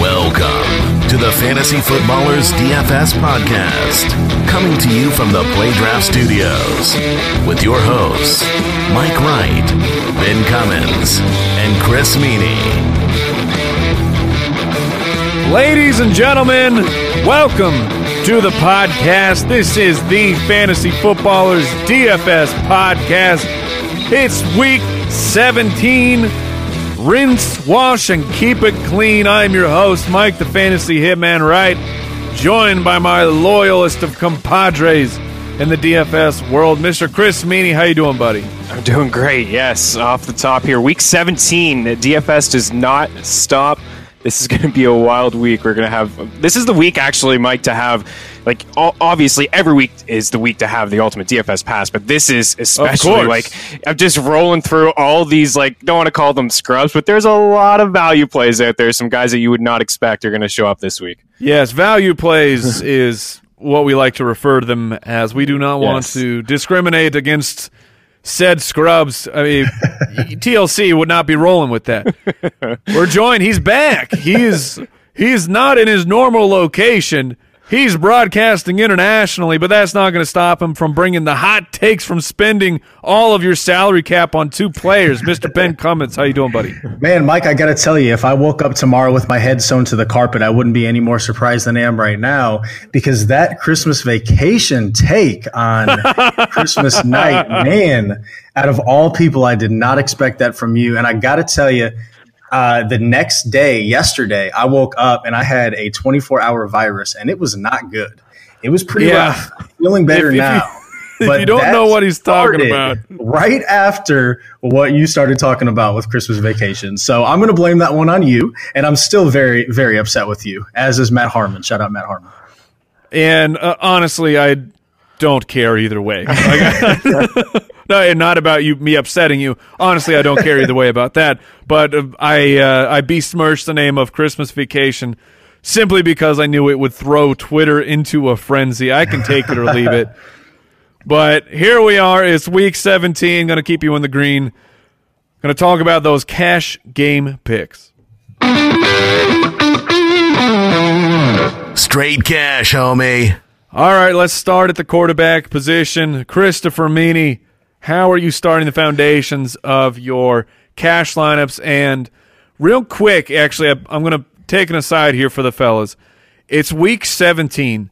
Welcome to the Fantasy Footballers DFS podcast, coming to you from the Playdraft Studios with your hosts, Mike Wright, Ben Cummins, and Chris Meaney. Ladies and gentlemen, welcome to the podcast. This is the Fantasy Footballers DFS podcast. It's week 17. Rinse, wash, and keep it clean. I'm your host, Mike the Fantasy Hitman Wright, joined by my loyalist of compadres in the DFS world, Mr. Chris Meaney. How you doing, buddy? I'm doing great. Yes, off the top here, week 17. DFS does not stop. This is going to be a wild week. We're going to have this is the week actually, Mike, to have like obviously every week is the week to have the ultimate DFS pass, but this is especially like I'm just rolling through all these like don't want to call them scrubs, but there's a lot of value plays out there. Some guys that you would not expect are going to show up this week. Yes, value plays is what we like to refer to them as. We do not want Yes. to discriminate against said scrubs. I mean, TLC would not be rolling with that. We're joined. He's back. He is. He's not in his normal location. He's broadcasting internationally, but that's not going to stop him from bringing the hot takes from spending all of your salary cap on two players. Mr. Ben Cummins, how you doing, buddy? Man, Mike, I got to tell you, if I woke up tomorrow with my head sewn to the carpet, I wouldn't be any more surprised than I am right now because that Christmas vacation take on Christmas night, man, out of all people, I did not expect that from you. And I got to tell you, uh, the next day, yesterday, I woke up and I had a 24 hour virus and it was not good. It was pretty Yeah. rough. I'm feeling better If- if you- now. if you don't know what he's talking about. right after what you started talking about with Christmas vacation. So I'm going to blame that one on you, and I'm still very, very upset with you. As is Matt Harmon. Shout out Matt Harmon. And uh, honestly, I don't care either way. No, and not about you, me upsetting you. Honestly, I don't care either way about that. But uh, I, uh, I besmirched the name of Christmas Vacation simply because I knew it would throw Twitter into a frenzy. I can take it or leave it. But here we are. It's week 17. Going to keep you in the green. Going to talk about those cash game picks. Straight cash, homie. All right, let's start at the quarterback position. Christopher Meaney, how are you starting the foundations of your cash lineups? And real quick, actually, I'm going to take an aside here for the fellas. It's week 17.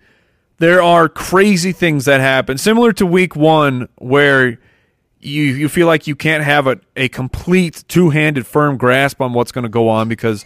There are crazy things that happen, similar to week one, where you you feel like you can't have a, a complete two handed firm grasp on what's going to go on because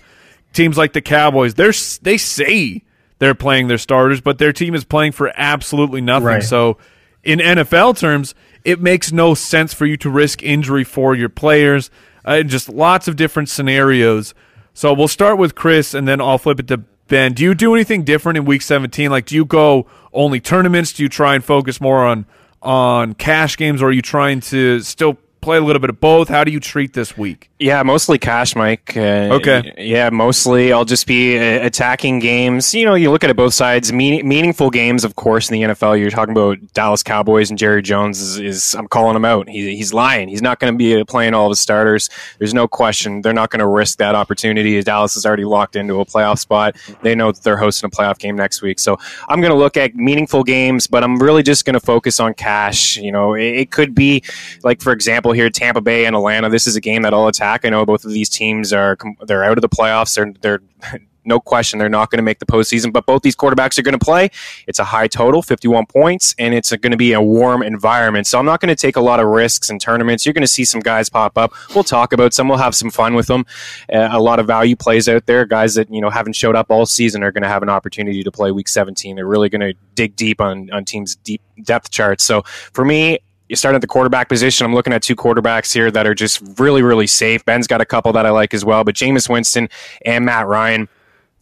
teams like the Cowboys they're they say they're playing their starters, but their team is playing for absolutely nothing. Right. So in NFL terms, it makes no sense for you to risk injury for your players. Uh, just lots of different scenarios. So we'll start with Chris, and then I'll flip it to Ben. Do you do anything different in Week 17? Like, do you go only tournaments? Do you try and focus more on on cash games, or are you trying to still play a little bit of both? How do you treat this week? Yeah, mostly cash, Mike. Uh, Okay. Yeah, mostly I'll just be uh, attacking games. You know, you look at it both sides. Mean, meaningful games, of course, in the NFL. You're talking about Dallas Cowboys and Jerry Jones is, is I'm calling him out. He, he's lying. He's not going to be playing all the starters. There's no question. They're not going to risk that opportunity. Dallas is already locked into a playoff spot. They know that they're hosting a playoff game next week. So I'm going to look at meaningful games, but I'm really just going to focus on cash. You know, it, it could be like, for example, here Tampa Bay and Atlanta. This is a game that I'll attack. I know both of these teams are they're out of the playoffs. They're they're no question they're not going to make the postseason. But both these quarterbacks are going to play. It's a high total, 51 points, and it's going to be a warm environment. So I'm not going to take a lot of risks in tournaments. You're going to see some guys pop up. We'll talk about some. We'll have some fun with them. Uh, a lot of value plays out there. Guys that you know haven't showed up all season are going to have an opportunity to play Week 17. They're really going to dig deep on on teams' deep depth charts. So for me, you start at the quarterback position. I'm looking at two quarterbacks here that are just really, really safe. Ben's got a couple that I like as well, but Jameis Winston and Matt Ryan.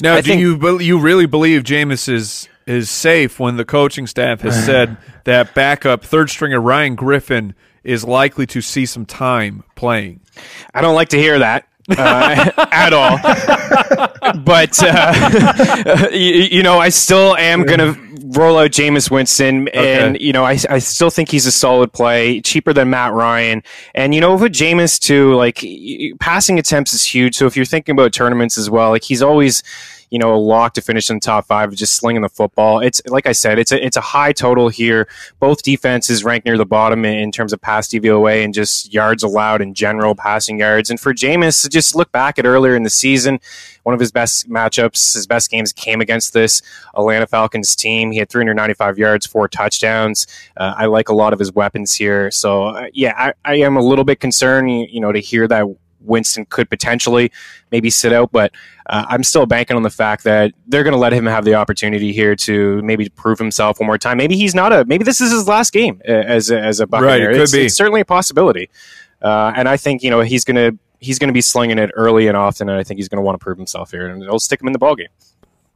Now, I do think- you bel- you really believe Jameis is is safe when the coaching staff has said that backup third stringer Ryan Griffin is likely to see some time playing? I don't like to hear that. uh, at all. but uh, you, you, know, I still am gonna roll out Jameis Winston, and okay. you know, I, I still think he's a solid play, cheaper than Matt Ryan, and you know, with Jameis too, like passing attempts is huge. So if you're thinking about tournaments as well, like he's always you know, a lock to finish in the top five, just slinging the football. It's like I said, it's a it's a high total here. Both defenses rank near the bottom in terms of pass DVOA and just yards allowed in general, passing yards. And for Jameis, just look back at earlier in the season, one of his best matchups, his best games came against this Atlanta Falcons team. He had 395 yards, four touchdowns. Uh, I like a lot of his weapons here. So uh, yeah, I, I am a little bit concerned, you know, to hear that Winston could potentially maybe sit out, but uh, I'm still banking on the fact that they're going to let him have the opportunity here to maybe prove himself one more time. Maybe he's not a. Maybe this is his last game uh, as a, as a Buccaneer. Right, it could it's, be. It's certainly a possibility, uh, and I think you know he's going to he's going to be slinging it early and often, and I think he's going to want to prove himself here, and it'll stick him in the ballgame.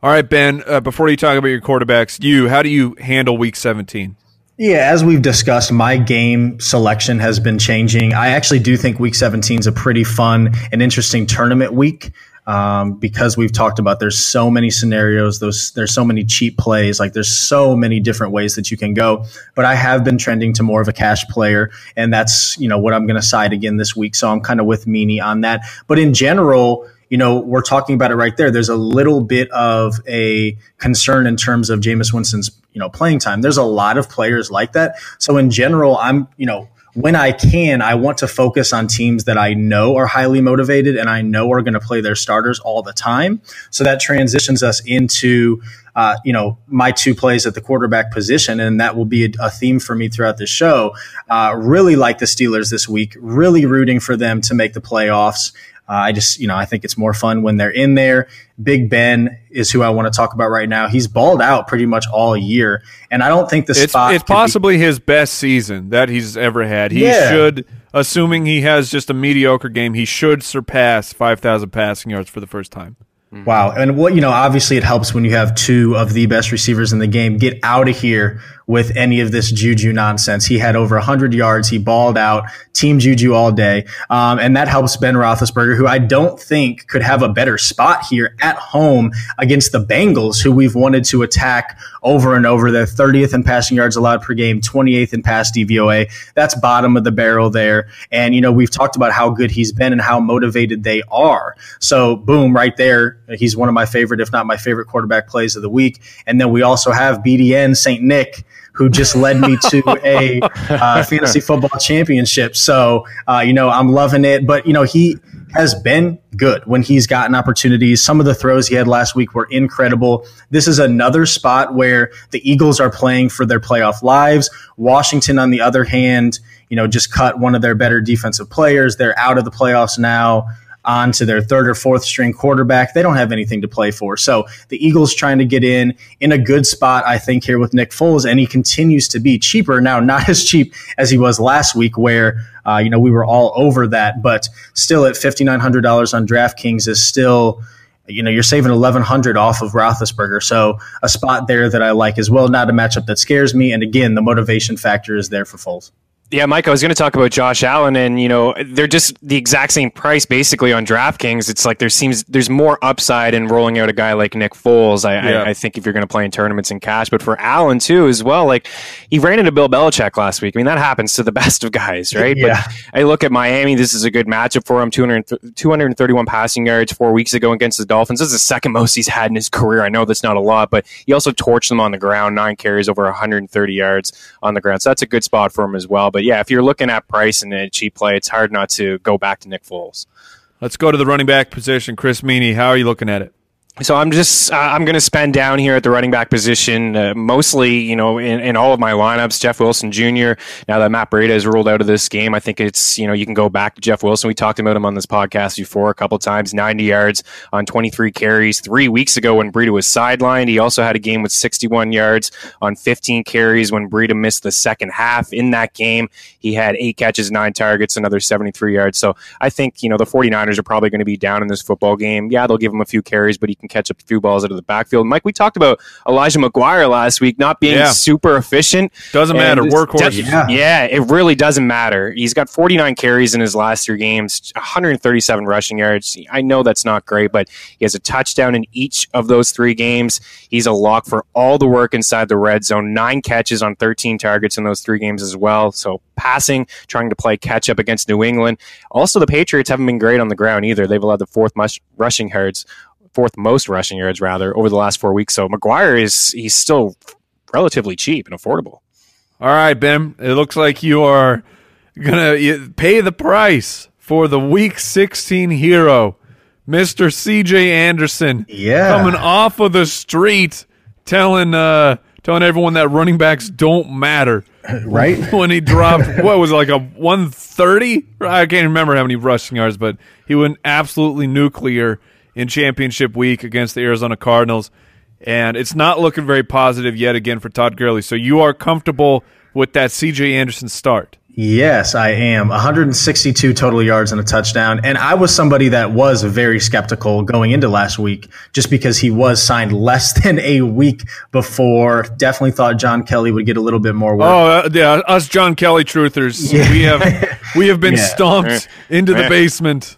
All right, Ben. Uh, before you talk about your quarterbacks, you how do you handle Week 17? Yeah, as we've discussed, my game selection has been changing. I actually do think week 17 is a pretty fun and interesting tournament week. Um, because we've talked about there's so many scenarios, those there's so many cheap plays, like there's so many different ways that you can go. But I have been trending to more of a cash player, and that's you know what I'm going to side again this week. So I'm kind of with Meaney on that. But in general, you know, we're talking about it right there. There's a little bit of a concern in terms of Jameis Winston's, you know, playing time. There's a lot of players like that. So in general, I'm, you know, when I can, I want to focus on teams that I know are highly motivated and I know are going to play their starters all the time. So that transitions us into, uh, you know, my two plays at the quarterback position, and that will be a, a theme for me throughout the show. Uh, really like the Steelers this week. Really rooting for them to make the playoffs. Uh, I just, you know, I think it's more fun when they're in there. Big Ben is who I want to talk about right now. He's balled out pretty much all year, and I don't think the it's, spot. It's possibly be- his best season that he's ever had. He yeah. should, assuming he has just a mediocre game, he should surpass five thousand passing yards for the first time. Wow. And what, you know, obviously it helps when you have two of the best receivers in the game get out of here with any of this juju nonsense. He had over 100 yards. He balled out, team juju all day. Um, and that helps Ben Roethlisberger, who I don't think could have a better spot here at home against the Bengals, who we've wanted to attack over and over. They're 30th in passing yards allowed per game, 28th in pass DVOA. That's bottom of the barrel there. And, you know, we've talked about how good he's been and how motivated they are. So, boom, right there. He's one of my favorite, if not my favorite quarterback plays of the week. And then we also have BDN St. Nick who just led me to a uh, fantasy football championship. So, uh, you know, I'm loving it. But, you know, he has been good when he's gotten opportunities. Some of the throws he had last week were incredible. This is another spot where the Eagles are playing for their playoff lives. Washington, on the other hand, you know, just cut one of their better defensive players. They're out of the playoffs now on to their third or fourth string quarterback. They don't have anything to play for. So the Eagles trying to get in in a good spot, I think, here with Nick Foles, and he continues to be cheaper now, not as cheap as he was last week, where uh, you know we were all over that, but still at fifty nine hundred dollars on DraftKings is still. You know, you're saving 1100 off of Roethlisberger. So a spot there that I like as well. Not a matchup that scares me. And again, the motivation factor is there for Foles. Yeah, Mike, I was going to talk about Josh Allen, and you know they're just the exact same price basically on DraftKings. It's like there seems there's more upside in rolling out a guy like Nick Foles. I, yeah. I, I, think if you're going to play in tournaments in cash, but for Allen too as well, like he ran into Bill Belichick last week. I mean that happens to the best of guys, right? Yeah. But I look at Miami. This is a good matchup for him. 200, 231 passing yards four weeks ago against the Dolphins. This is the second most he's had in his career. I know that's not a lot, but he also torched them on the ground. Nine carries over 130 yards on the ground, so that's a good spot for him as well. But yeah, if you're looking at at price and a cheap play, it's hard not to go back to Nick Foles. Let's go to the running back position. Chris Meany, how are you looking at it? So I'm just uh, I'm going to spend down here at the running back position, uh, mostly you know in, in all of my lineups. Jeff Wilson Jr. Now that Matt Breida has ruled out of this game, I think it's you know you can go back to Jeff Wilson. We talked about him on this podcast before a couple times. 90 yards on 23 carries three weeks ago when Breida was sidelined. He also had a game with 61 yards on 15 carries when Breida missed the second half. In that game, he had eight catches, nine targets, another 73 yards. So I think you know the 49ers are probably going to be down in this football game. Yeah, they'll give him a few carries, but he can catch up a few balls out of the backfield. Mike, we talked about Elijah McGuire last week not being Yeah. super efficient. Doesn't matter. Workhorse. d- Yeah. yeah, it really doesn't matter. He's got 49 carries in his last three games, 137 rushing yards. I know that's not great, but he has a touchdown in each of those three games. He's a lock for all the work inside the red zone. Nine catches on 13 targets in those three games as well. So passing, trying to play catch up against New England. Also, the Patriots haven't been great on the ground either. They've allowed the fourth mush rushing yards, fourth most rushing yards rather, over the last four weeks. So McGuire is he's still relatively cheap and affordable. All right, Ben. It looks like you are gonna pay the price for the Week 16 hero, Mister C.J. Anderson. Yeah. coming off of the street, telling uh, telling everyone that running backs don't matter. Right? when he dropped what was it, like a 130 i can't remember how many rushing yards but he went absolutely nuclear in championship week against the arizona cardinals and it's not looking very positive yet again for todd Gurley. so you are comfortable with that cj anderson start Yes, I am. 162 total yards and a touchdown. And I was somebody that was very skeptical going into last week just because he was signed less than a week before. Definitely thought John Kelly would get a little bit more work. oh uh, yeah us john kelly truthers we have we have been Yeah. stomped into the basement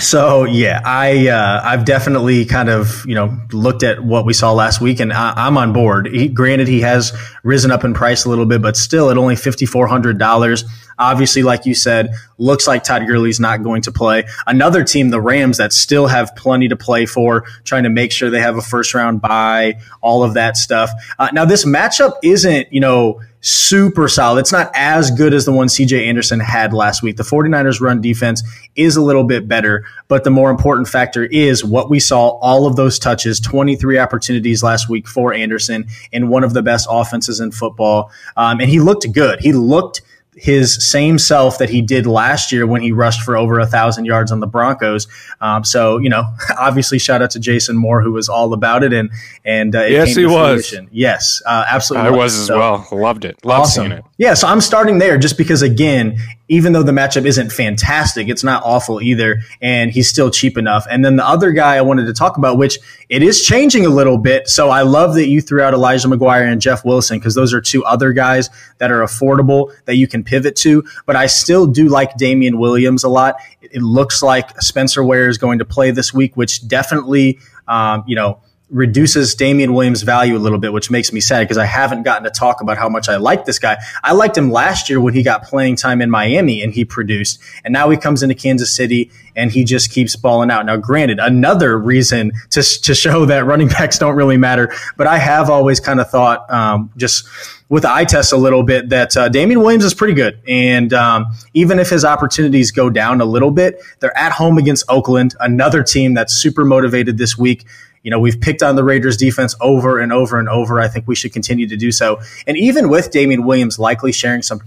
So yeah, I uh, I've definitely kind of you know looked at what we saw last week, and I, I'm on board. He, granted, he has risen up in price a little bit, but still at only fifty four hundred dollars. Obviously, like you said, looks like Todd Gurley's not going to play. Another team, the Rams, that still have plenty to play for, trying to make sure they have a first round bye, all of that stuff. Uh, now, this matchup isn't you know super solid. It's not as good as the one CJ Anderson had last week. The 49ers run defense is a little bit better, but the more important factor is what we saw all of those touches, 23 opportunities last week for Anderson in one of the best offenses in football. Um, and he looked good. He looked his same self that he did last year when he rushed for over a thousand yards on the Broncos. Um, so you know, obviously, shout out to Jason Moore who was all about it, and and uh, it Yes, came he to was. fruition. Yes, uh, absolutely. I was it. as So- well. Loved it. Loved seeing it. yeah, so I'm starting there just because, again, even though the matchup isn't fantastic, it's not awful either, and he's still cheap enough. And then the other guy I wanted to talk about, which it is changing a little bit. So I love that you threw out Elijah McGuire and Jeff Wilson because those are two other guys that are affordable that you can pivot to. But I still do like Damien Williams a lot. It looks like Spencer Ware is going to play this week, which definitely, um, you know, reduces Damien Williams' value a little bit, which makes me sad because I haven't gotten to talk about how much I like this guy. I liked him last year when he got playing time in Miami and he produced. And now he comes into Kansas City and he just keeps balling out. Now, granted, another reason to, to show that running backs don't really matter, but I have always kind of thought, um, just with eye test a little bit, that uh, Damien Williams is pretty good. And um, even if his opportunities go down a little bit, they're at home against Oakland, another team that's super motivated this week. You know, we've picked on the Raiders defense over and over and over. I think we should continue to do so. And even with Damien Williams likely sharing some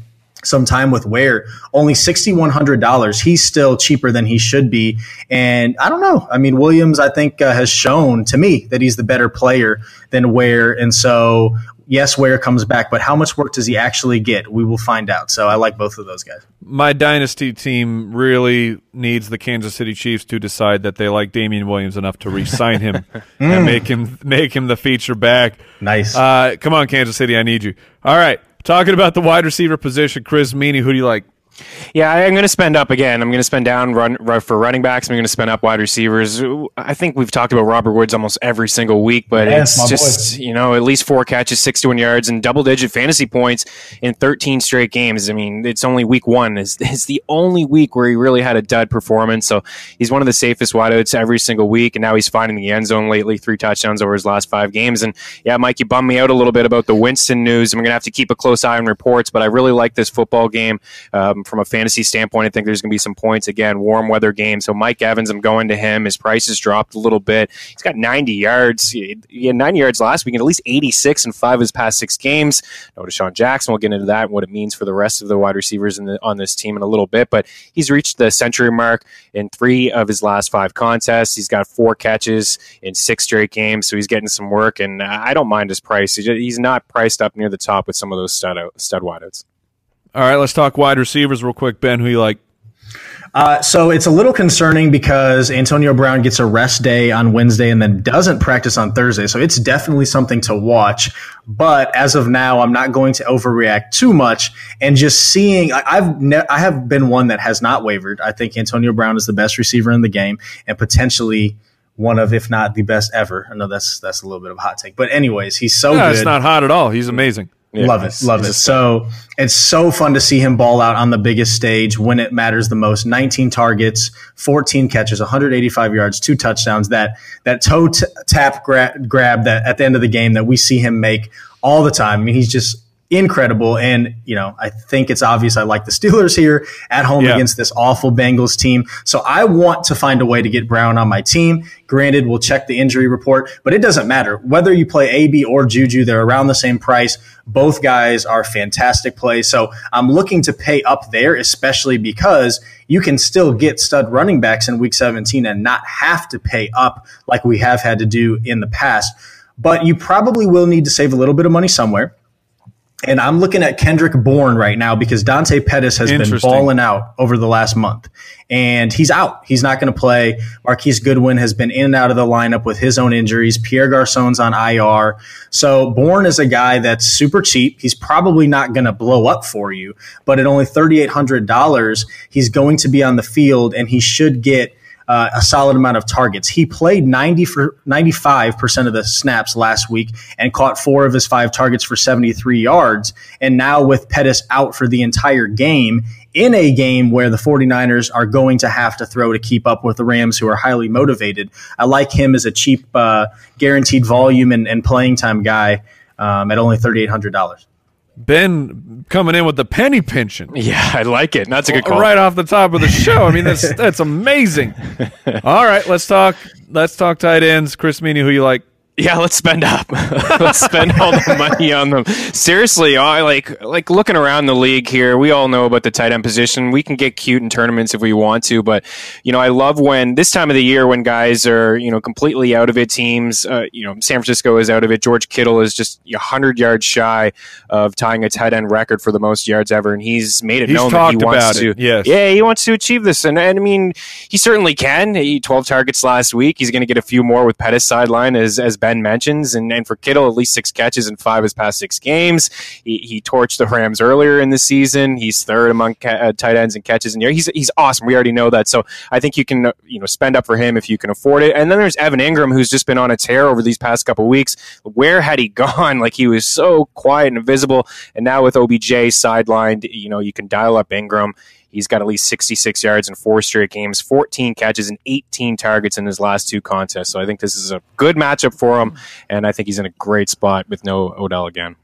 some time with Ware, only sixty one hundred dollars. He's still cheaper than he should be, and I don't know. I mean, Williams, I think, uh, has shown to me that he's the better player than Ware, and so yes, Ware comes back, but how much work does he actually get? We will find out. So I like both of those guys. my dynasty team really needs the Kansas City Chiefs to decide that they like Damien Williams enough to re-sign him and make him make him the feature back. Nice. Uh, come on, Kansas City, I need you. All right, talking about the wide receiver position, Chris Meaney, who do you like? Yeah, I'm going to spend up again. I'm going to spend down run, run for running backs. I'm going to spend up wide receivers. I think we've talked about Robert Woods almost every single week, but Yes, it's just you know at least four catches, 61 yards, and double digit fantasy points in 13 straight games. I mean, it's only week one is is the only week where he really had a dud performance. So he's one of the safest wideouts every single week, and now he's finding the end zone lately. Three touchdowns over his last five games, and yeah, Mike, you bummed me out a little bit about the Winston news. I'm going to have to keep a close eye on reports, but I really like this football game um, from a fantasy standpoint. I think there's going to be some points again. Warm weather game, so Mike Evans, I'm going to him. His price has dropped a little bit. He's got 90 yards. He had 90 yards last week, and at least 86 in five of his past six games. No, DeSean Jackson. We'll get into that and what it means for the rest of the wide receivers the, on this team in a little bit. But he's reached the century mark in three of his last five contests. He's got four catches in six straight games, so he's getting some work. And I don't mind his price. He's not priced up near the top with some of those stud stud wideouts. All right, let's talk wide receivers real quick. Ben, who you like? Uh, so it's a little concerning because Antonio Brown gets a rest day on Wednesday and then doesn't practice on Thursday. So it's definitely something to watch. But as of now, I'm not going to overreact too much. And just seeing, I've ne- I have been one that has not wavered. I think Antonio Brown is the best receiver in the game and potentially one of, if not the best ever. I know that's that's a little bit of a hot take, but anyways, he's so Yeah, good. it's not hot at all. He's amazing. Yeah, love it, love it. So it's so fun to see him ball out on the biggest stage when it matters the most. 19 targets, 14 catches, 185 yards, two touchdowns. That that toe t- tap gra- grab that at the end of the game that we see him make all the time. I mean, he's just incredible. And you know, I think it's obvious. I like the Steelers here at home Yeah. against this awful Bengals team. So I want to find a way to get Brown on my team. Granted, we'll check the injury report, but it doesn't matter whether you play AB or Juju. They're around the same price. Both guys are fantastic plays. So I'm looking to pay up there, especially because you can still get stud running backs in week 17 and not have to pay up like we have had to do in the past. But you probably will need to save a little bit of money somewhere. And I'm looking at Kendrick Bourne right now because Dante Pettis has been balling out over the last month. And he's out. He's not going to play. Marquise Goodwin has been in and out of the lineup with his own injuries. Pierre Garcon's on IR. So Bourne is a guy that's super cheap. He's probably not going to blow up for you, but at only $3,800, he's going to be on the field and he should get uh, a solid amount of targets. He played 90 for 95% of the snaps last week and caught four of his five targets for 73 yards. And now with Pettis out for the entire game in a game where the 49ers are going to have to throw to keep up with the Rams who are highly motivated. I like him as a cheap, uh, guaranteed volume and, and playing time guy um, at only $3,800. Ben coming in with the penny pinching. Yeah, I like it. That's a good call. Right off the top of the show. I mean, that's that's amazing. All right, let's talk. Let's talk tight ends. Chris Meaney, who you like? Yeah, let's spend up. let's spend all the money on them. Seriously, I like like looking around the league here. We all know about the tight end position. We can get cute in tournaments if we want to, but you know, I love when this time of the year when guys are you know completely out of it. Teams, uh, you know, San Francisco is out of it. George Kittle is just hundred yards shy of tying a tight end record for the most yards ever, and he's made it He's known that he wants to. it, yes. Yeah, he wants to achieve this, and, and I mean, he certainly can. He twelve targets last week. He's going to get a few more with Pettis sideline, as as Ben mentions, and and for Kittle, at least six catches in five of his past six games. He, he torched the Rams earlier in the season. He's third among ca- uh, tight ends and catches year. He's he's awesome. We already know that, so I think you can you know spend up for him if you can afford it. And then there's Evan Engram, who's just been on a tear over these past couple weeks. Where had he gone? Like he was so quiet and invisible, and now with OBJ sidelined, you know you can dial up Engram. He's got at least 66 yards in four straight games, 14 catches, and 18 targets in his last two contests. So I think this is a good matchup for him, and I think he's in a great spot with no Odell again.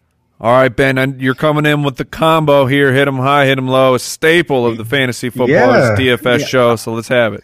All right, Ben, and you're coming in with the combo here. Hit him high, hit him low. A staple of the fantasy footballers Yeah. DFS Yeah. show. So let's have it.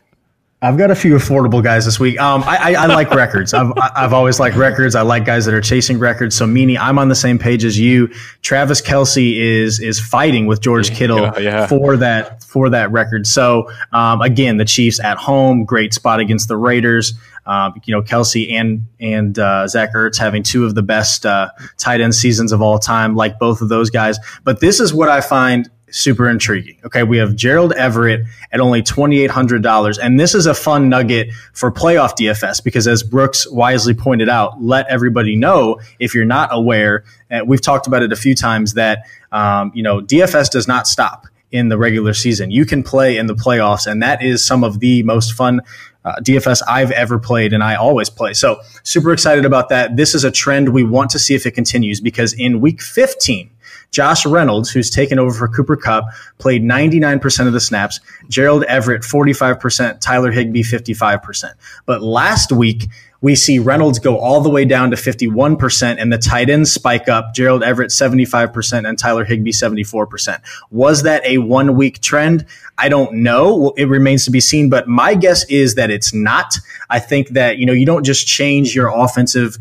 I've got a few affordable guys this week. Um, I, I, I like records. I've, I've always liked records. I like guys that are chasing records. So, Meaney, I'm on the same page as you. Travis Kelce is is fighting with George Kittle Yeah, yeah. for that for that record. So, um, again, the Chiefs at home, great spot against the Raiders. Um, you know, Kelce and and uh, Zach Ertz having two of the best uh, tight end seasons of all time, like both of those guys. But this is what I find super intriguing. Okay, we have Gerald Everett at only $2,800. And this is a fun nugget for playoff DFS because, as Brooks wisely pointed out, let everybody know if you're not aware, and we've talked about it a few times, that, um, you know, DFS does not stop in the regular season. You can play in the playoffs, and that is some of the most fun uh, DFS I've ever played, and I always play. So, super excited about that. This is a trend we want to see if it continues because in week 15, Josh Reynolds, who's taken over for Cooper Kupp, played 99% of the snaps. Gerald Everett, 45%. Tyler Higbee, 55%. But last week, we see Reynolds go all the way down to 51% and the tight ends spike up. Gerald Everett, 75% and Tyler Higbee 74%. Was that a one week trend? I don't know. It remains to be seen, but my guess is that it's not. I think that, you know, you don't just change your offensive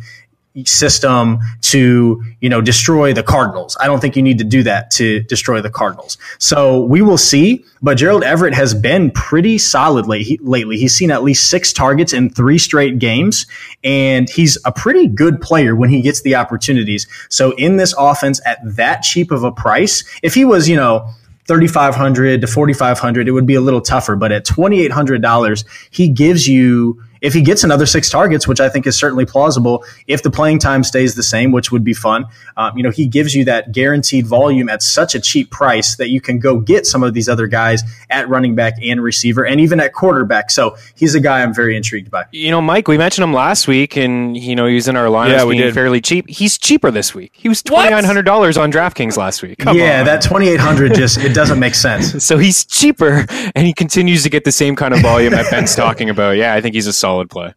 system to you know destroy the Cardinals. I don't think you need to do that to destroy the Cardinals. So we will see. But Gerald Everett has been pretty solid late, lately. He's seen at least six targets in three straight games, and he's a pretty good player when he gets the opportunities. So in this offense at that cheap of a price, if he was you know 3500 to 4500 it would be a little tougher but at $2800 he gives you if he gets another six targets, which I think is certainly plausible, if the playing time stays the same, which would be fun, um, you know, he gives you that guaranteed volume at such a cheap price that you can go get some of these other guys at running back and receiver, and even at quarterback. So he's a guy I'm very intrigued by. You know, Mike, we mentioned him last week, and you know he was in our lineup yeah, being did. fairly cheap. He's cheaper this week. He was twenty nine hundred dollars on DraftKings last week. Come yeah, on. that twenty eight hundred just it doesn't make sense. so he's cheaper, and he continues to get the same kind of volume that Ben's talking about. Yeah, I think he's a solid play.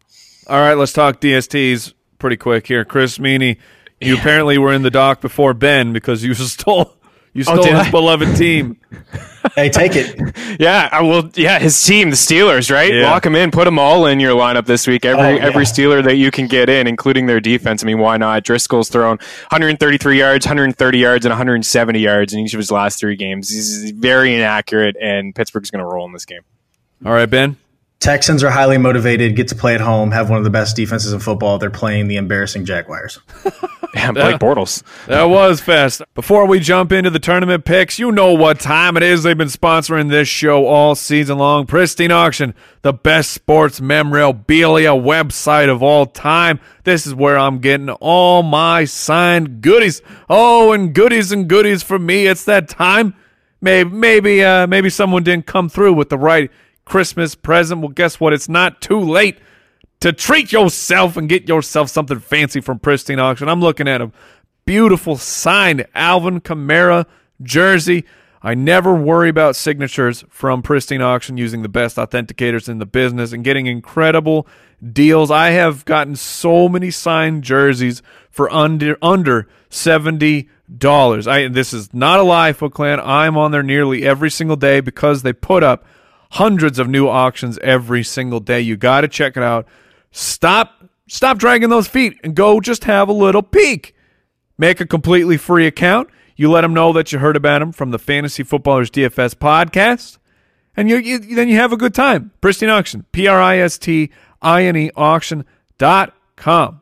All right, let's talk DSTs pretty quick here. Chris Meaney, you yeah. apparently were in the dock before Ben because you stole you oh, stole oh, his I? beloved team. hey, take it. Yeah, I will. Yeah, his team, the Steelers, right? Yeah. Lock them in, put them all in your lineup this week. Every oh, yeah. every Steeler that you can get in, including their defense. I mean, why not? Driskel's thrown 133 yards, 130 yards, and 170 yards in each of his last three games. He's very inaccurate, and Pittsburgh's going to roll in this game. All right, Ben. Texans are highly motivated, get to play at home, have one of the best defenses in football. They're playing the embarrassing Jaguars. yeah, Blake Bortles. That was fast. Before we jump into the tournament picks, you know what time it is. They've been sponsoring this show all season long. Pristine Auction, the best sports memorabilia website of all time. This is where I'm getting all my signed goodies. Oh, and goodies and goodies for me. It's that time. Maybe, maybe, uh, maybe someone didn't come through with the right Christmas present. Well, guess what? It's not too late to treat yourself and get yourself something fancy from Pristine Auction. I'm looking at a beautiful signed Alvin Kamara jersey. I never worry about signatures from Pristine Auction using the best authenticators in the business and getting incredible deals. I have gotten so many signed jerseys for under under seventy dollars. I this is not a lie, Foot Clan. I'm on there nearly every single day because they put up hundreds of new auctions every single day. You got to check it out. Stop stop dragging those feet and go just have a little peek. Make a completely free account. You let them know that you heard about them from the Fantasy Footballers DFS podcast, and you, you then you have a good time. Pristine Auction, P R I S T I N E auction dot com.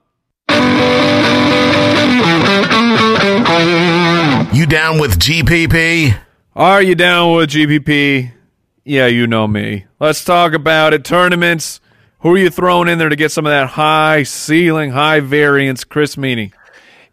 You down with GPP? Are you down with GPP? Yeah, you know me. Let's talk about it. Tournaments. Who are you throwing in there to get some of that high ceiling, high variance, Chris Meaney?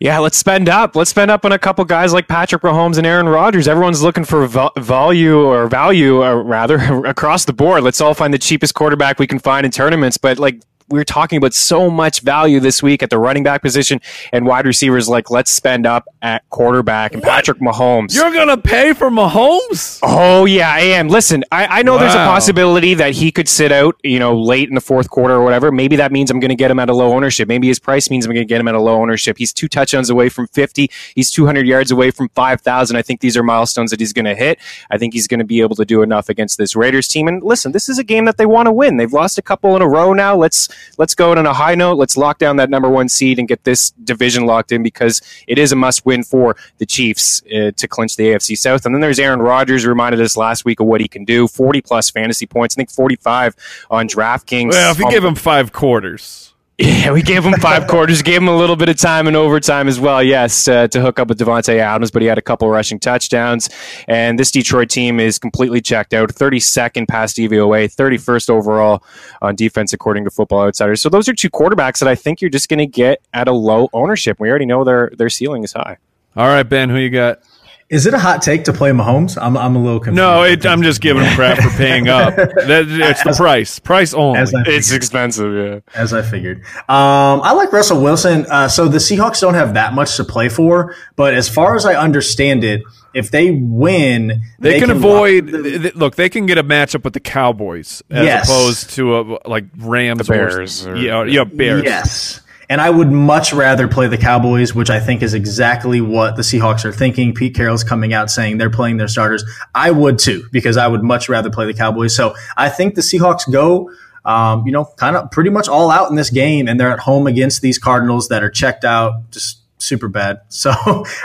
Yeah, let's spend up. Let's spend up on a couple guys like Patrick Mahomes and Aaron Rodgers. Everyone's looking for value or value, or rather, across the board. Let's all find the cheapest quarterback we can find in tournaments. But like we are talking about so much value this week at the running back position and wide receivers. Like, let's spend up at quarterback and what? Patrick Mahomes. You're gonna pay for Mahomes? Oh yeah, I am. Listen, I, I know wow. there's a possibility that he could sit out, you know, late in the fourth quarter or whatever. Maybe that means I'm going to get him at a low ownership. Maybe his price means I'm going to get him at a low ownership. He's two touchdowns away from 50. He's 200 yards away from 5,000. I think these are milestones that he's going to hit. I think he's going to be able to do enough against this Raiders team. And listen, this is a game that they want to win. They've lost a couple in a row now. Let's let's go in on a high note. Let's lock down that number one seed and get this division locked in because it is a must win for the Chiefs uh, to clinch the AFC South. And then there's Aaron Rodgers, who reminded us last week of what he can do 40 plus fantasy points. I think 45 on DraftKings. Well, if you um, give him five quarters. Yeah, we gave him five quarters, gave him a little bit of time in overtime as well, yes, uh, to hook up with Davante Adams, but he had a couple rushing touchdowns. And this Detroit team is completely checked out 32nd pass DVOA, 31st overall on defense, according to Football Outsiders. So those are two quarterbacks that I think you're just going to get at a low ownership. We already know their, their ceiling is high. All right, Ben, who you got? Is it a hot take to play Mahomes? I'm, I'm a little confused. No, it, I'm just giving him crap for paying up. That, it's the price, price only. It's expensive, yeah. As I figured. Um, I like Russell Wilson. Uh, so the Seahawks don't have that much to play for, but as far as I understand it, if they win, they, they can, can, avoid. The, look, they can get a matchup with the Cowboys as yes. opposed to a, like Rams, the Bears, or, or, yeah, yeah, Bears. Yes. And I would much rather play the Cowboys, which I think is exactly what the Seahawks are thinking. Pete Carroll's coming out saying they're playing their starters. I would too, because I would much rather play the Cowboys. So I think the Seahawks go, um, you know, kind of pretty much all out in this game, and they're at home against these Cardinals that are checked out, just super bad. So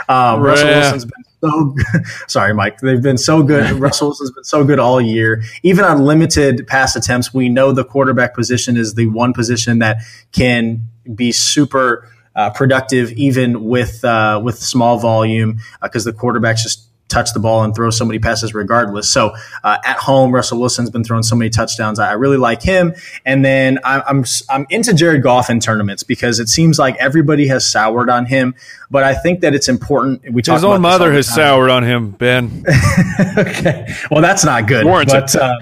uh, Russell Wilson's been so sorry, Mike. They've been so good. Russell's has been so good all year. Even on limited pass attempts, we know the quarterback position is the one position that can be super uh, productive even with uh, with small volume because uh, the quarterbacks just touch the ball and throw so many passes regardless. So uh, at home, Russell Wilson's been throwing so many touchdowns. I, I really like him. And then I, I'm I'm into Jared Goff in tournaments because it seems like everybody has soured on him. But I think that it's important. We talk His own mother has soured on him, Ben. okay. Well, that's not good. Warranted. But uh,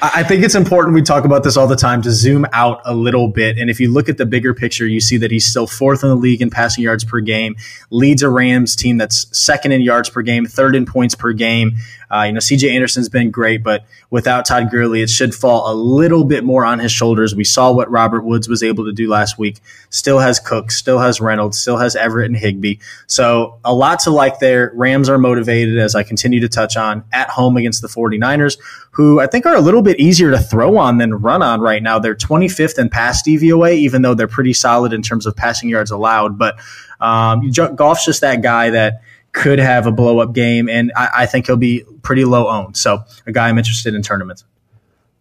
I think it's important. We talk about this all the time to zoom out a little bit. And if you look at the bigger picture, you see that he's still fourth in the league in passing yards per game, leads a Rams team that's second in yards per game, third in points per game. Uh, you know, CJ Anderson's been great, but without Todd Gurley, it should fall a little bit more on his shoulders. We saw what Robert Woods was able to do last week. Still has Cook, still has Reynolds, still has Everett and Higbee. So a lot to like there. Rams are motivated, as I continue to touch on, at home against the 49ers, who I think are a little bit easier to throw on than run on right now. They're 25th in pass DVOA, even though they're pretty solid in terms of passing yards allowed. But um, just that guy that – could have a blow up game, and I, I think he'll be pretty low owned. So a guy I'm interested in tournaments.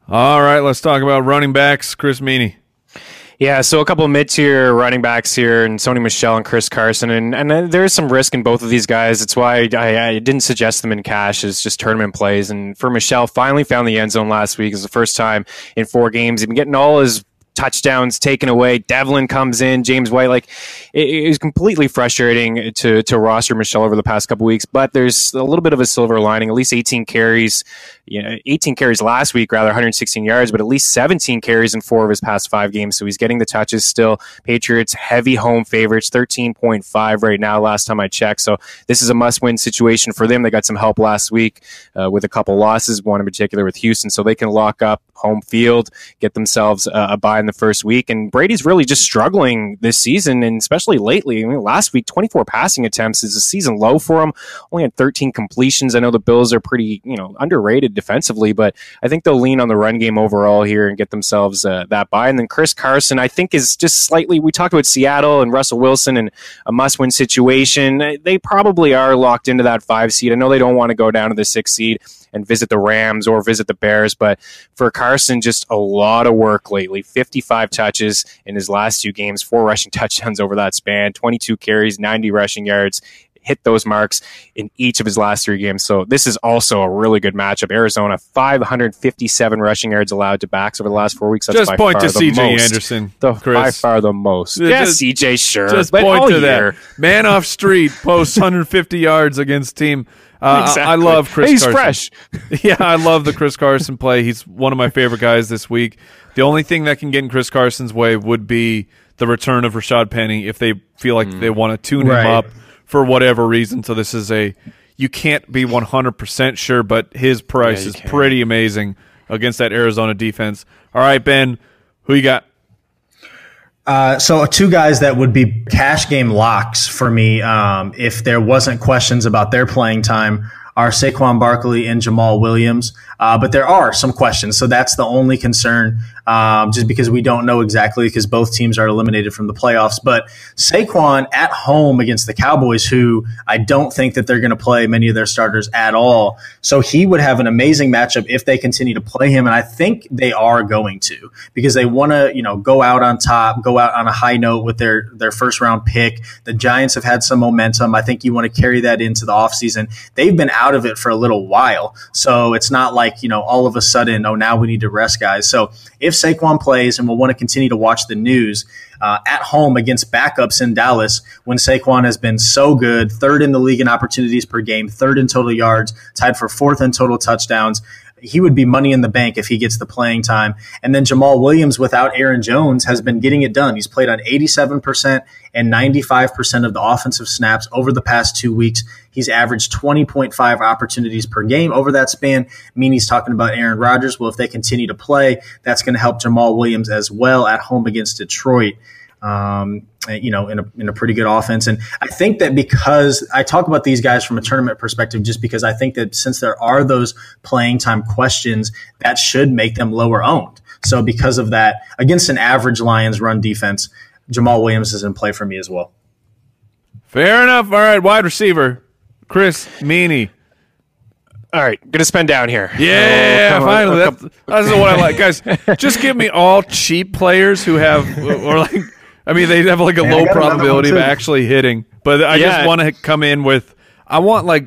All right, let's talk about running backs. Chris Meaney. Yeah, so a couple mid tier running backs here, and Sony Michel and Chris Carson, and and uh, there is some risk in both of these guys. It's why I, I didn't suggest them in cash as just tournament plays. And for Michel, finally found the end zone last week. It's the first time in four games. He's been getting all his touchdowns taken away. Develin comes in, James White. Like it, it was completely frustrating to to roster Michel over the past couple weeks. But there's a little bit of a silver lining. At least 18 carries, you know, 18 carries last week, rather 116 yards, but at least 17 carries in four of his past five games. So he's getting the touches still. Patriots heavy home favorites, 13.5 right now. Last time I checked, so this is a must-win situation for them. They got some help last week uh, with a couple losses, one in particular with Houston, so they can lock up home field, get themselves uh, a bye in the first week. And Brady's really just struggling this season, and especially lately. I mean, last week, 24 passing attempts is a season low for him. Only had 13 completions. I know the Bills are pretty, you know, underrated defensively, but I think they'll lean on the run game overall here and get themselves uh, that by. And then Chris Carson, I think, is just slightly. We talked about Seattle and Russell Wilson and a must-win situation. They probably are locked into that five seed. I know they don't want to go down to the six seed and visit the Rams or visit the Bears. But for Carson, just a lot of work lately. 55 touches in his last two games, four rushing touchdowns over that span, 22 carries, 90 rushing yards. Hit those marks in each of his last three games. So this is also a really good matchup. Arizona, 557 rushing yards allowed to backs over the last four weeks. That's just point to CJ Anderson. The, Chris. By far the most. Yeah, CJ, sure. Just point to year. that. Man off street posts 150 yards against team uh, exactly. I, love Chris. He's Carson. fresh. yeah, I love the Chris Carson play. He's one of my favorite guys this week. The only thing that can get in Chris Carson's way would be the return of Rashaad Penny if they feel like mm. they want to tune right. him up for whatever reason. So this is a you can't be 100% sure, but his price yeah, is can. pretty amazing against that Arizona defense. All right, Ben, who you got? Uh, so two guys that would be cash game locks for me um, if there wasn't questions about their playing time are Saquon Barkley and Jamaal Williams. Uh, but there are some questions. So that's the only concern, um, just because we don't know exactly because both teams are eliminated from the playoffs. But Saquon at home against the Cowboys, who I don't think that they're going to play many of their starters at all. So he would have an amazing matchup if they continue to play him. And I think they are going to because they want to, you know, go out on top, go out on a high note with their, their first round pick. The Giants have had some momentum. I think you want to carry that into the offseason. They've been out of it for a little while. So it's not like, you know, all of a sudden, oh, now we need to rest guys. So if Saquon plays and we'll want to continue to watch the news uh, at home against backups in Dallas when Saquon has been so good, third in the league in opportunities per game, third in total yards, tied for fourth in total touchdowns he would be money in the bank if he gets the playing time. And then Jamaal Williams without Aaron Jones has been getting it done. He's played on 87% and 95% of the offensive snaps over the past two weeks. He's averaged 20.5 opportunities per game over that span. Meaning talking about Aaron Rodgers. Well, if they continue to play, that's going to help Jamaal Williams as well at home against Detroit um, you know, in a, in a pretty good offense. And I think that because I talk about these guys from a tournament perspective, just because I think that since there are those playing time questions, that should make them lower owned. So because of that, against an average Lions run defense, Jamaal Williams is in play for me as well. Fair enough. All right, wide receiver, Chris Meaney. All right, gonna spend down here. Yeah, oh, finally. That's, that's what I like, guys. Just give me all cheap players who have, or like I mean, they have like a yeah, low probability of actually hitting, but I yeah. just want to come in with I want like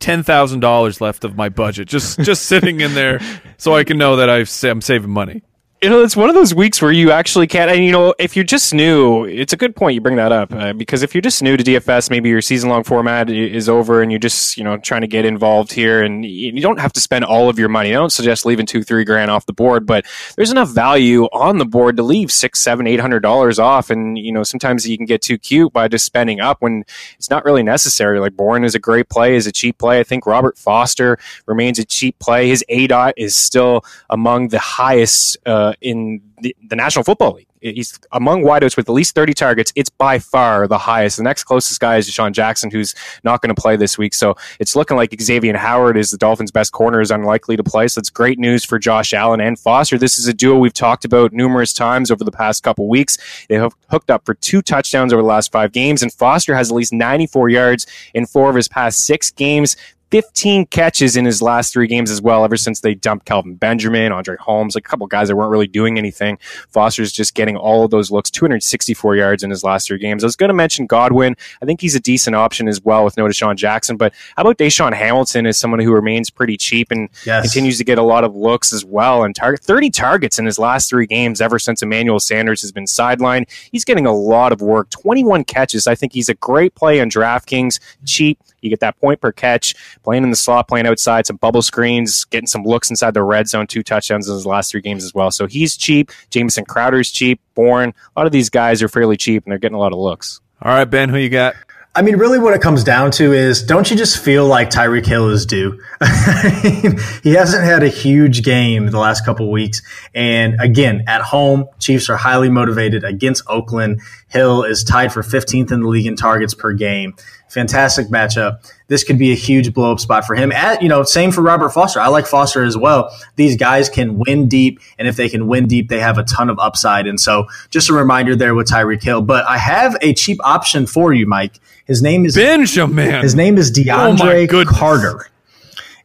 ten thousand dollars left of my budget, just just sitting in there, so I can know that I've, I'm saving money you know, it's one of those weeks where you actually can't. And you know, if you're just new, it's a good point you bring that up uh, because if you're just new to DFS, maybe your season long format is over and you're just you know trying to get involved here, and you don't have to spend all of your money. I don't suggest leaving two, three grand off the board, but there's enough value on the board to leave six, seven, eight hundred dollars off, and you know sometimes you can get too cute by just spending up when it's not really necessary. Like Bourne is a great play, is a cheap play. I think Robert Foster remains a cheap play. His A dot is still among the highest. Uh, Uh, in the, the National Football League. He's among wideouts with at least 30 targets. It's by far the highest. The next closest guy is DeSean Jackson, who's not going to play this week. So it's looking like Xavier Howard is the Dolphins' best corner, is unlikely to play. So it's great news for Josh Allen and Foster. This is a duo we've talked about numerous times over the past couple weeks. They hooked up for two touchdowns over the last five games, and Foster has at least 94 yards in four of his past six games. 15 catches in his last three games as well, ever since they dumped Kelvin Benjamin, Andre Holmes, a couple guys that weren't really doing anything. Foster's just getting all of those looks, 264 yards in his last three games. I was going to mention Godwin. I think he's a decent option as well with no DeSean Jackson, but how about DaeSean Hamilton as someone who remains pretty cheap and yes. continues to get a lot of looks as well and target 30 targets in his last three games ever since Emmanuel Sanders has been sidelined. He's getting a lot of work, 21 catches. I think he's a great play on DraftKings, cheap. You get that point per catch playing in the slot, playing outside, some bubble screens, getting some looks inside the red zone, two touchdowns in his last three games as well. So he's cheap. Jamison Crowder's cheap. Bourne. A lot of these guys are fairly cheap and they're getting a lot of looks. All right, Ben, who you got? I mean, really, what it comes down to is don't you just feel like Tyreek Hill is due? he hasn't had a huge game the last couple weeks. And again, at home, Chiefs are highly motivated against Oakland. Hill is tied for 15th in the league in targets per game. Fantastic matchup. This could be a huge blow up spot for him. At, you know, same for Robert Foster. I like Foster as well. These guys can win deep, and if they can win deep, they have a ton of upside. And so, just a reminder there with Tyreek Hill. But I have a cheap option for you, Mike. His name is Benjamin. His name is DeAndre oh Carter.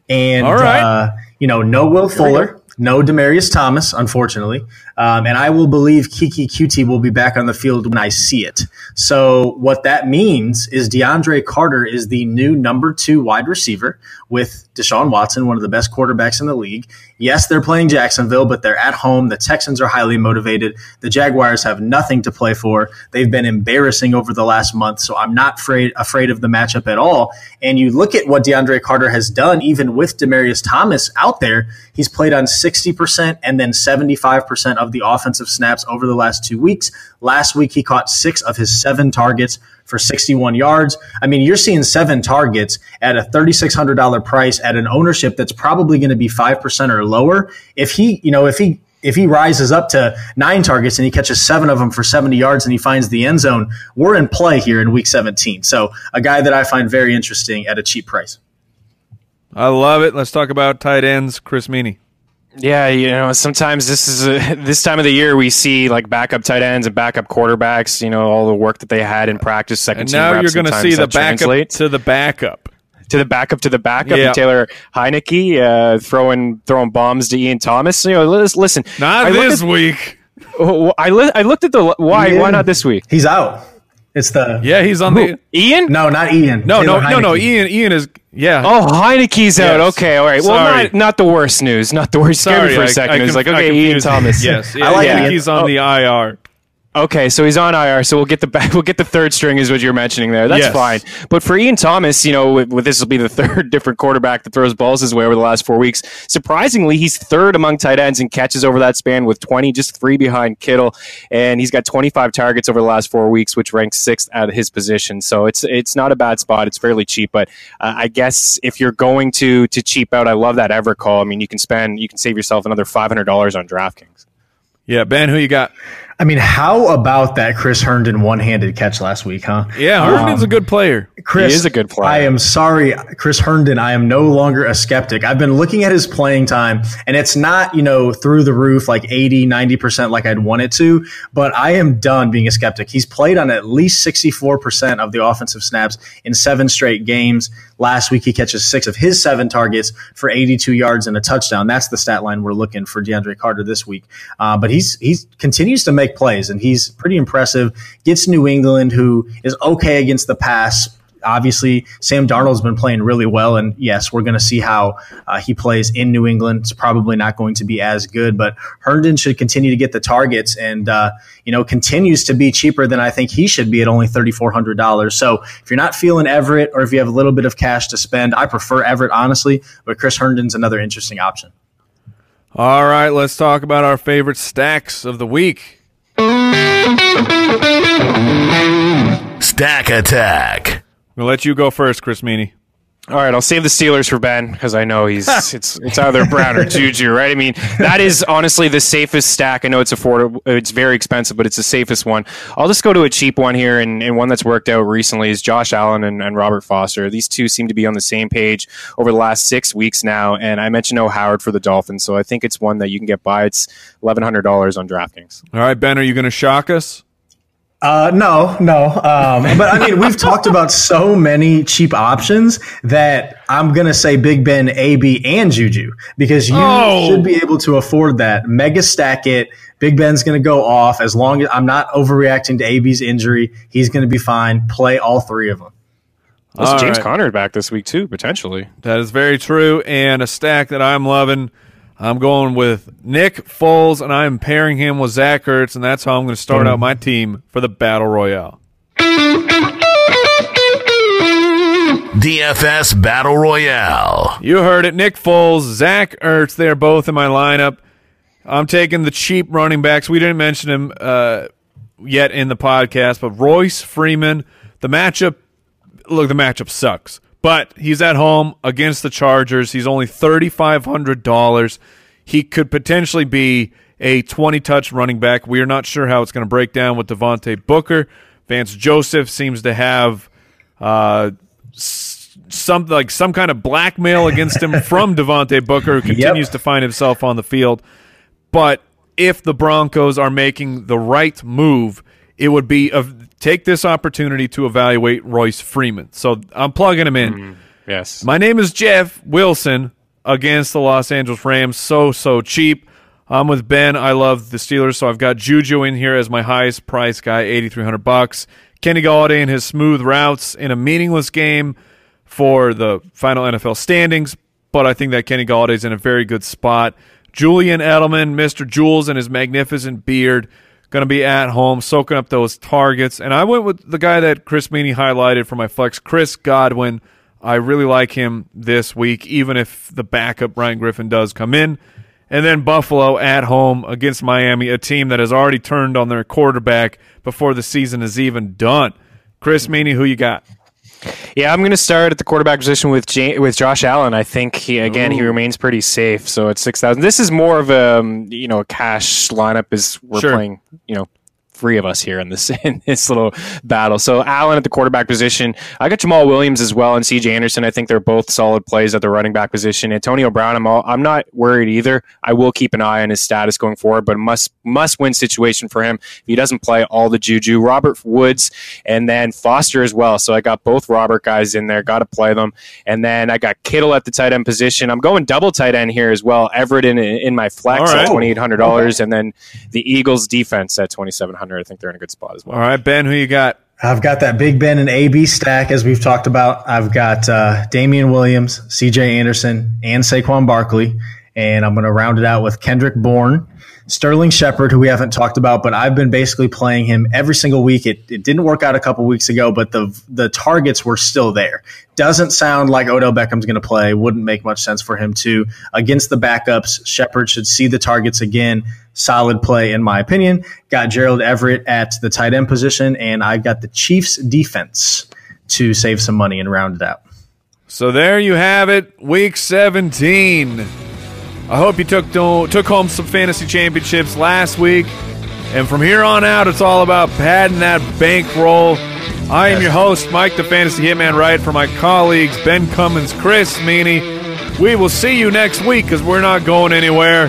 And All right. Uh, you know, no Will Fuller, no Demaryius Thomas, unfortunately. Um, and I will believe Keke Coutee will be back on the field when I see it. So what that means is DeAndre Carter is the new number two wide receiver with Deshaun Watson, one of the best quarterbacks in the league. Yes, they're playing Jacksonville, but they're at home. The Texans are highly motivated. The Jaguars have nothing to play for. They've been embarrassing over the last month, so I'm not afraid afraid of the matchup at all. And you look at what DeAndre Carter has done, even with Demaryius Thomas out there. He's played on 60% and then 75% of the offensive snaps over the last two weeks. Last week, he caught six of his seven targets for 61 yards. I mean, you're seeing seven targets at a $3,600 price at an ownership that's probably going to be 5% or lower. If he, you know, if he, if he rises up to nine targets and he catches seven of them for 70 yards and he finds the end zone, we're in play here in week 17. So a guy that I find very interesting at a cheap price. I love it. Let's talk about tight ends, Chris Meaney. Yeah, you know, sometimes this is a, this time of the year we see like backup tight ends and backup quarterbacks. You know, all the work that they had in practice. Second and now you're going to see the backup translate. to the backup to the backup to the backup. Yeah. Taylor Heinicke uh, throwing throwing bombs to Ian Thomas. You know, listen. Not I this at, week. I li- I looked at the why Ian, why not this week? He's out. It's the yeah. He's on who? the Ian. No, not Ian. No, Taylor no, Heinicke. no, no. Ian. Ian is yeah. Oh, Heinicke's yes. out. Okay, all right. Well, not not the worst news. Not the worst. Sorry, for a second. I, I it was like okay, Ian Thomas. yes, yeah, I like yeah. He's on oh. the IR. Okay, so he's on IR, so we'll get the back, we'll get the third string is what you're mentioning there. That's yes. fine. But for Ian Thomas, you know, with, with, this will be the third different quarterback that throws balls his way over the last four weeks. Surprisingly, he's third among tight ends in catches over that span with 20, just three behind Kittle, and he's got 25 targets over the last four weeks, which ranks sixth at his position. So it's it's not a bad spot. It's fairly cheap, but uh, I guess if you're going to to cheap out, I love that ever call. I mean, you can spend you can save yourself another $500 on DraftKings. Yeah, Ben, who you got? I mean, how about that Chris Herndon one-handed catch last week, huh? Yeah, Herndon's um, a good player. Chris he is a good player. I am sorry, Chris Herndon. I am no longer a skeptic. I've been looking at his playing time, and it's not, you know, through the roof like 80, 90% like I'd want it to, but I am done being a skeptic. He's played on at least 64% of the offensive snaps in seven straight games. Last week, he catches six of his seven targets for 82 yards and a touchdown. That's the stat line we're looking for DeAndre Carter this week. Uh, but he's he's continues to make plays, and he's pretty impressive. Gets New England, who is okay against the pass, obviously Sam Darnold's been playing really well, and yes, we're going to see how uh, he plays in New England. It's probably not going to be as good, but Herndon should continue to get the targets, and uh, you know continues to be cheaper than I think he should be at only thirty four hundred dollars. So if you're not feeling Everett, or if you have a little bit of cash to spend, I prefer Everett honestly, but Chris Herndon's another interesting option. All right, let's talk about our favorite stacks of the week. Stack Attack. We'll let you go first, Chris Meaney. All right, I'll save the Steelers for Ben because I know he's it's it's either Brown or Juju, right? I mean, that is honestly the safest stack. I know it's affordable, it's very expensive, but it's the safest one. I'll just go to a cheap one here, and, and one that's worked out recently is Josh Allen and, and Robert Foster. These two seem to be on the same page over the last six weeks now, and I mentioned O Howard for the Dolphins, so I think it's one that you can get by. It's eleven hundred dollars on DraftKings. All right, Ben, are you going to shock us? Uh, no, no. Um, but I mean, we've talked about so many cheap options that I'm going to say Big Ben, AB, and Juju because you Oh. should be able to afford that. Mega stack it. Big Ben's going to go off as long as I'm not overreacting to AB's injury. He's going to be fine. Play all three of them. Also, James right. Conner back this week too, potentially. That is very true. And a stack that I'm loving. I'm going with Nick Foles, and I'm pairing him with Zach Ertz, and that's how I'm going to start out my team for the Battle Royale. DFS Battle Royale. You heard it. Nick Foles, Zach Ertz, they're both in my lineup. I'm taking the cheap running backs. We didn't mention him uh, yet in the podcast, but Royce Freeman, the matchup, look, the matchup sucks. But he's at home against the Chargers. He's only $3,500. He could potentially be a 20 touch running back. We are not sure how it's going to break down with Devontae Booker. Vance Joseph seems to have uh, some like some kind of blackmail against him from Devontae Booker, who continues to find himself on the field. But if the Broncos are making the right move, it would be of take this opportunity to evaluate Royce Freeman. So I'm plugging him in. Mm-hmm. Yes. My name is Jeff Wilson against the Los Angeles Rams. So, so cheap. I'm with Ben. I love the Steelers, so I've got Juju in here as my highest price guy, 8300 bucks. Kenny Golladay and his smooth routes in a meaningless game for the final NFL standings, but I think that Kenny Golladay's in a very good spot. Julian Edelman, Mr. Jules, and his magnificent beard, going to be at home soaking up those targets. And I went with the guy that Chris Meaney highlighted for my flex, Chris Godwin. I really like him this week, even if the backup Ryan Griffin does come in. And then Buffalo at home against Miami, a team that has already turned on their quarterback before the season is even done. Chris Meaney, who you got? Yeah, I'm going to start at the quarterback position with J- with Josh Allen. I think he again he remains pretty safe. So at six thousand, this is more of a um, you know a cash lineup. Is we're Sure. playing you know three of us here in this in this little battle. So Allen at the quarterback position. I got Jamaal Williams as well and C.J. Anderson. I think they're both solid plays at the running back position. Antonio Brown. I'm all, I'm not worried either. I will keep an eye on his status going forward, but must must win situation for him. If he doesn't play all the juju, Robert Woods and then Foster as well. So I got both Robert guys in there. Got to play them. And then I got Kittle at the tight end position. I'm going double tight end here as well. Everett in in my flex right. at twenty eight hundred dollars, oh, and then the Eagles defense at twenty seven hundred. I think they're in a good spot as well. All right, Ben, who you got? I've got that Big Ben and AB stack as we've talked about. I've got uh, Damien Williams, CJ Anderson, and Saquon Barkley. And I'm going to round it out with Kendrick Bourne, Sterling Shepard, who we haven't talked about, but I've been basically playing him every single week. It, it didn't work out a couple weeks ago, but the the targets were still there. Doesn't sound like Odell Beckham's going to play. Wouldn't make much sense for him to. Against the backups, Shepard should see the targets again. Solid play, in my opinion. Got Gerald Everett at the tight end position, and I got the Chiefs defense to save some money and round it out. So there you have it, week 17. I hope you took took home some fantasy championships last week. And from here on out, it's all about padding that bankroll. I am your host, Mike the Fantasy Hitman Wright, for my colleagues Ben Cummins, Chris Meaney. We will see you next week because we're not going anywhere.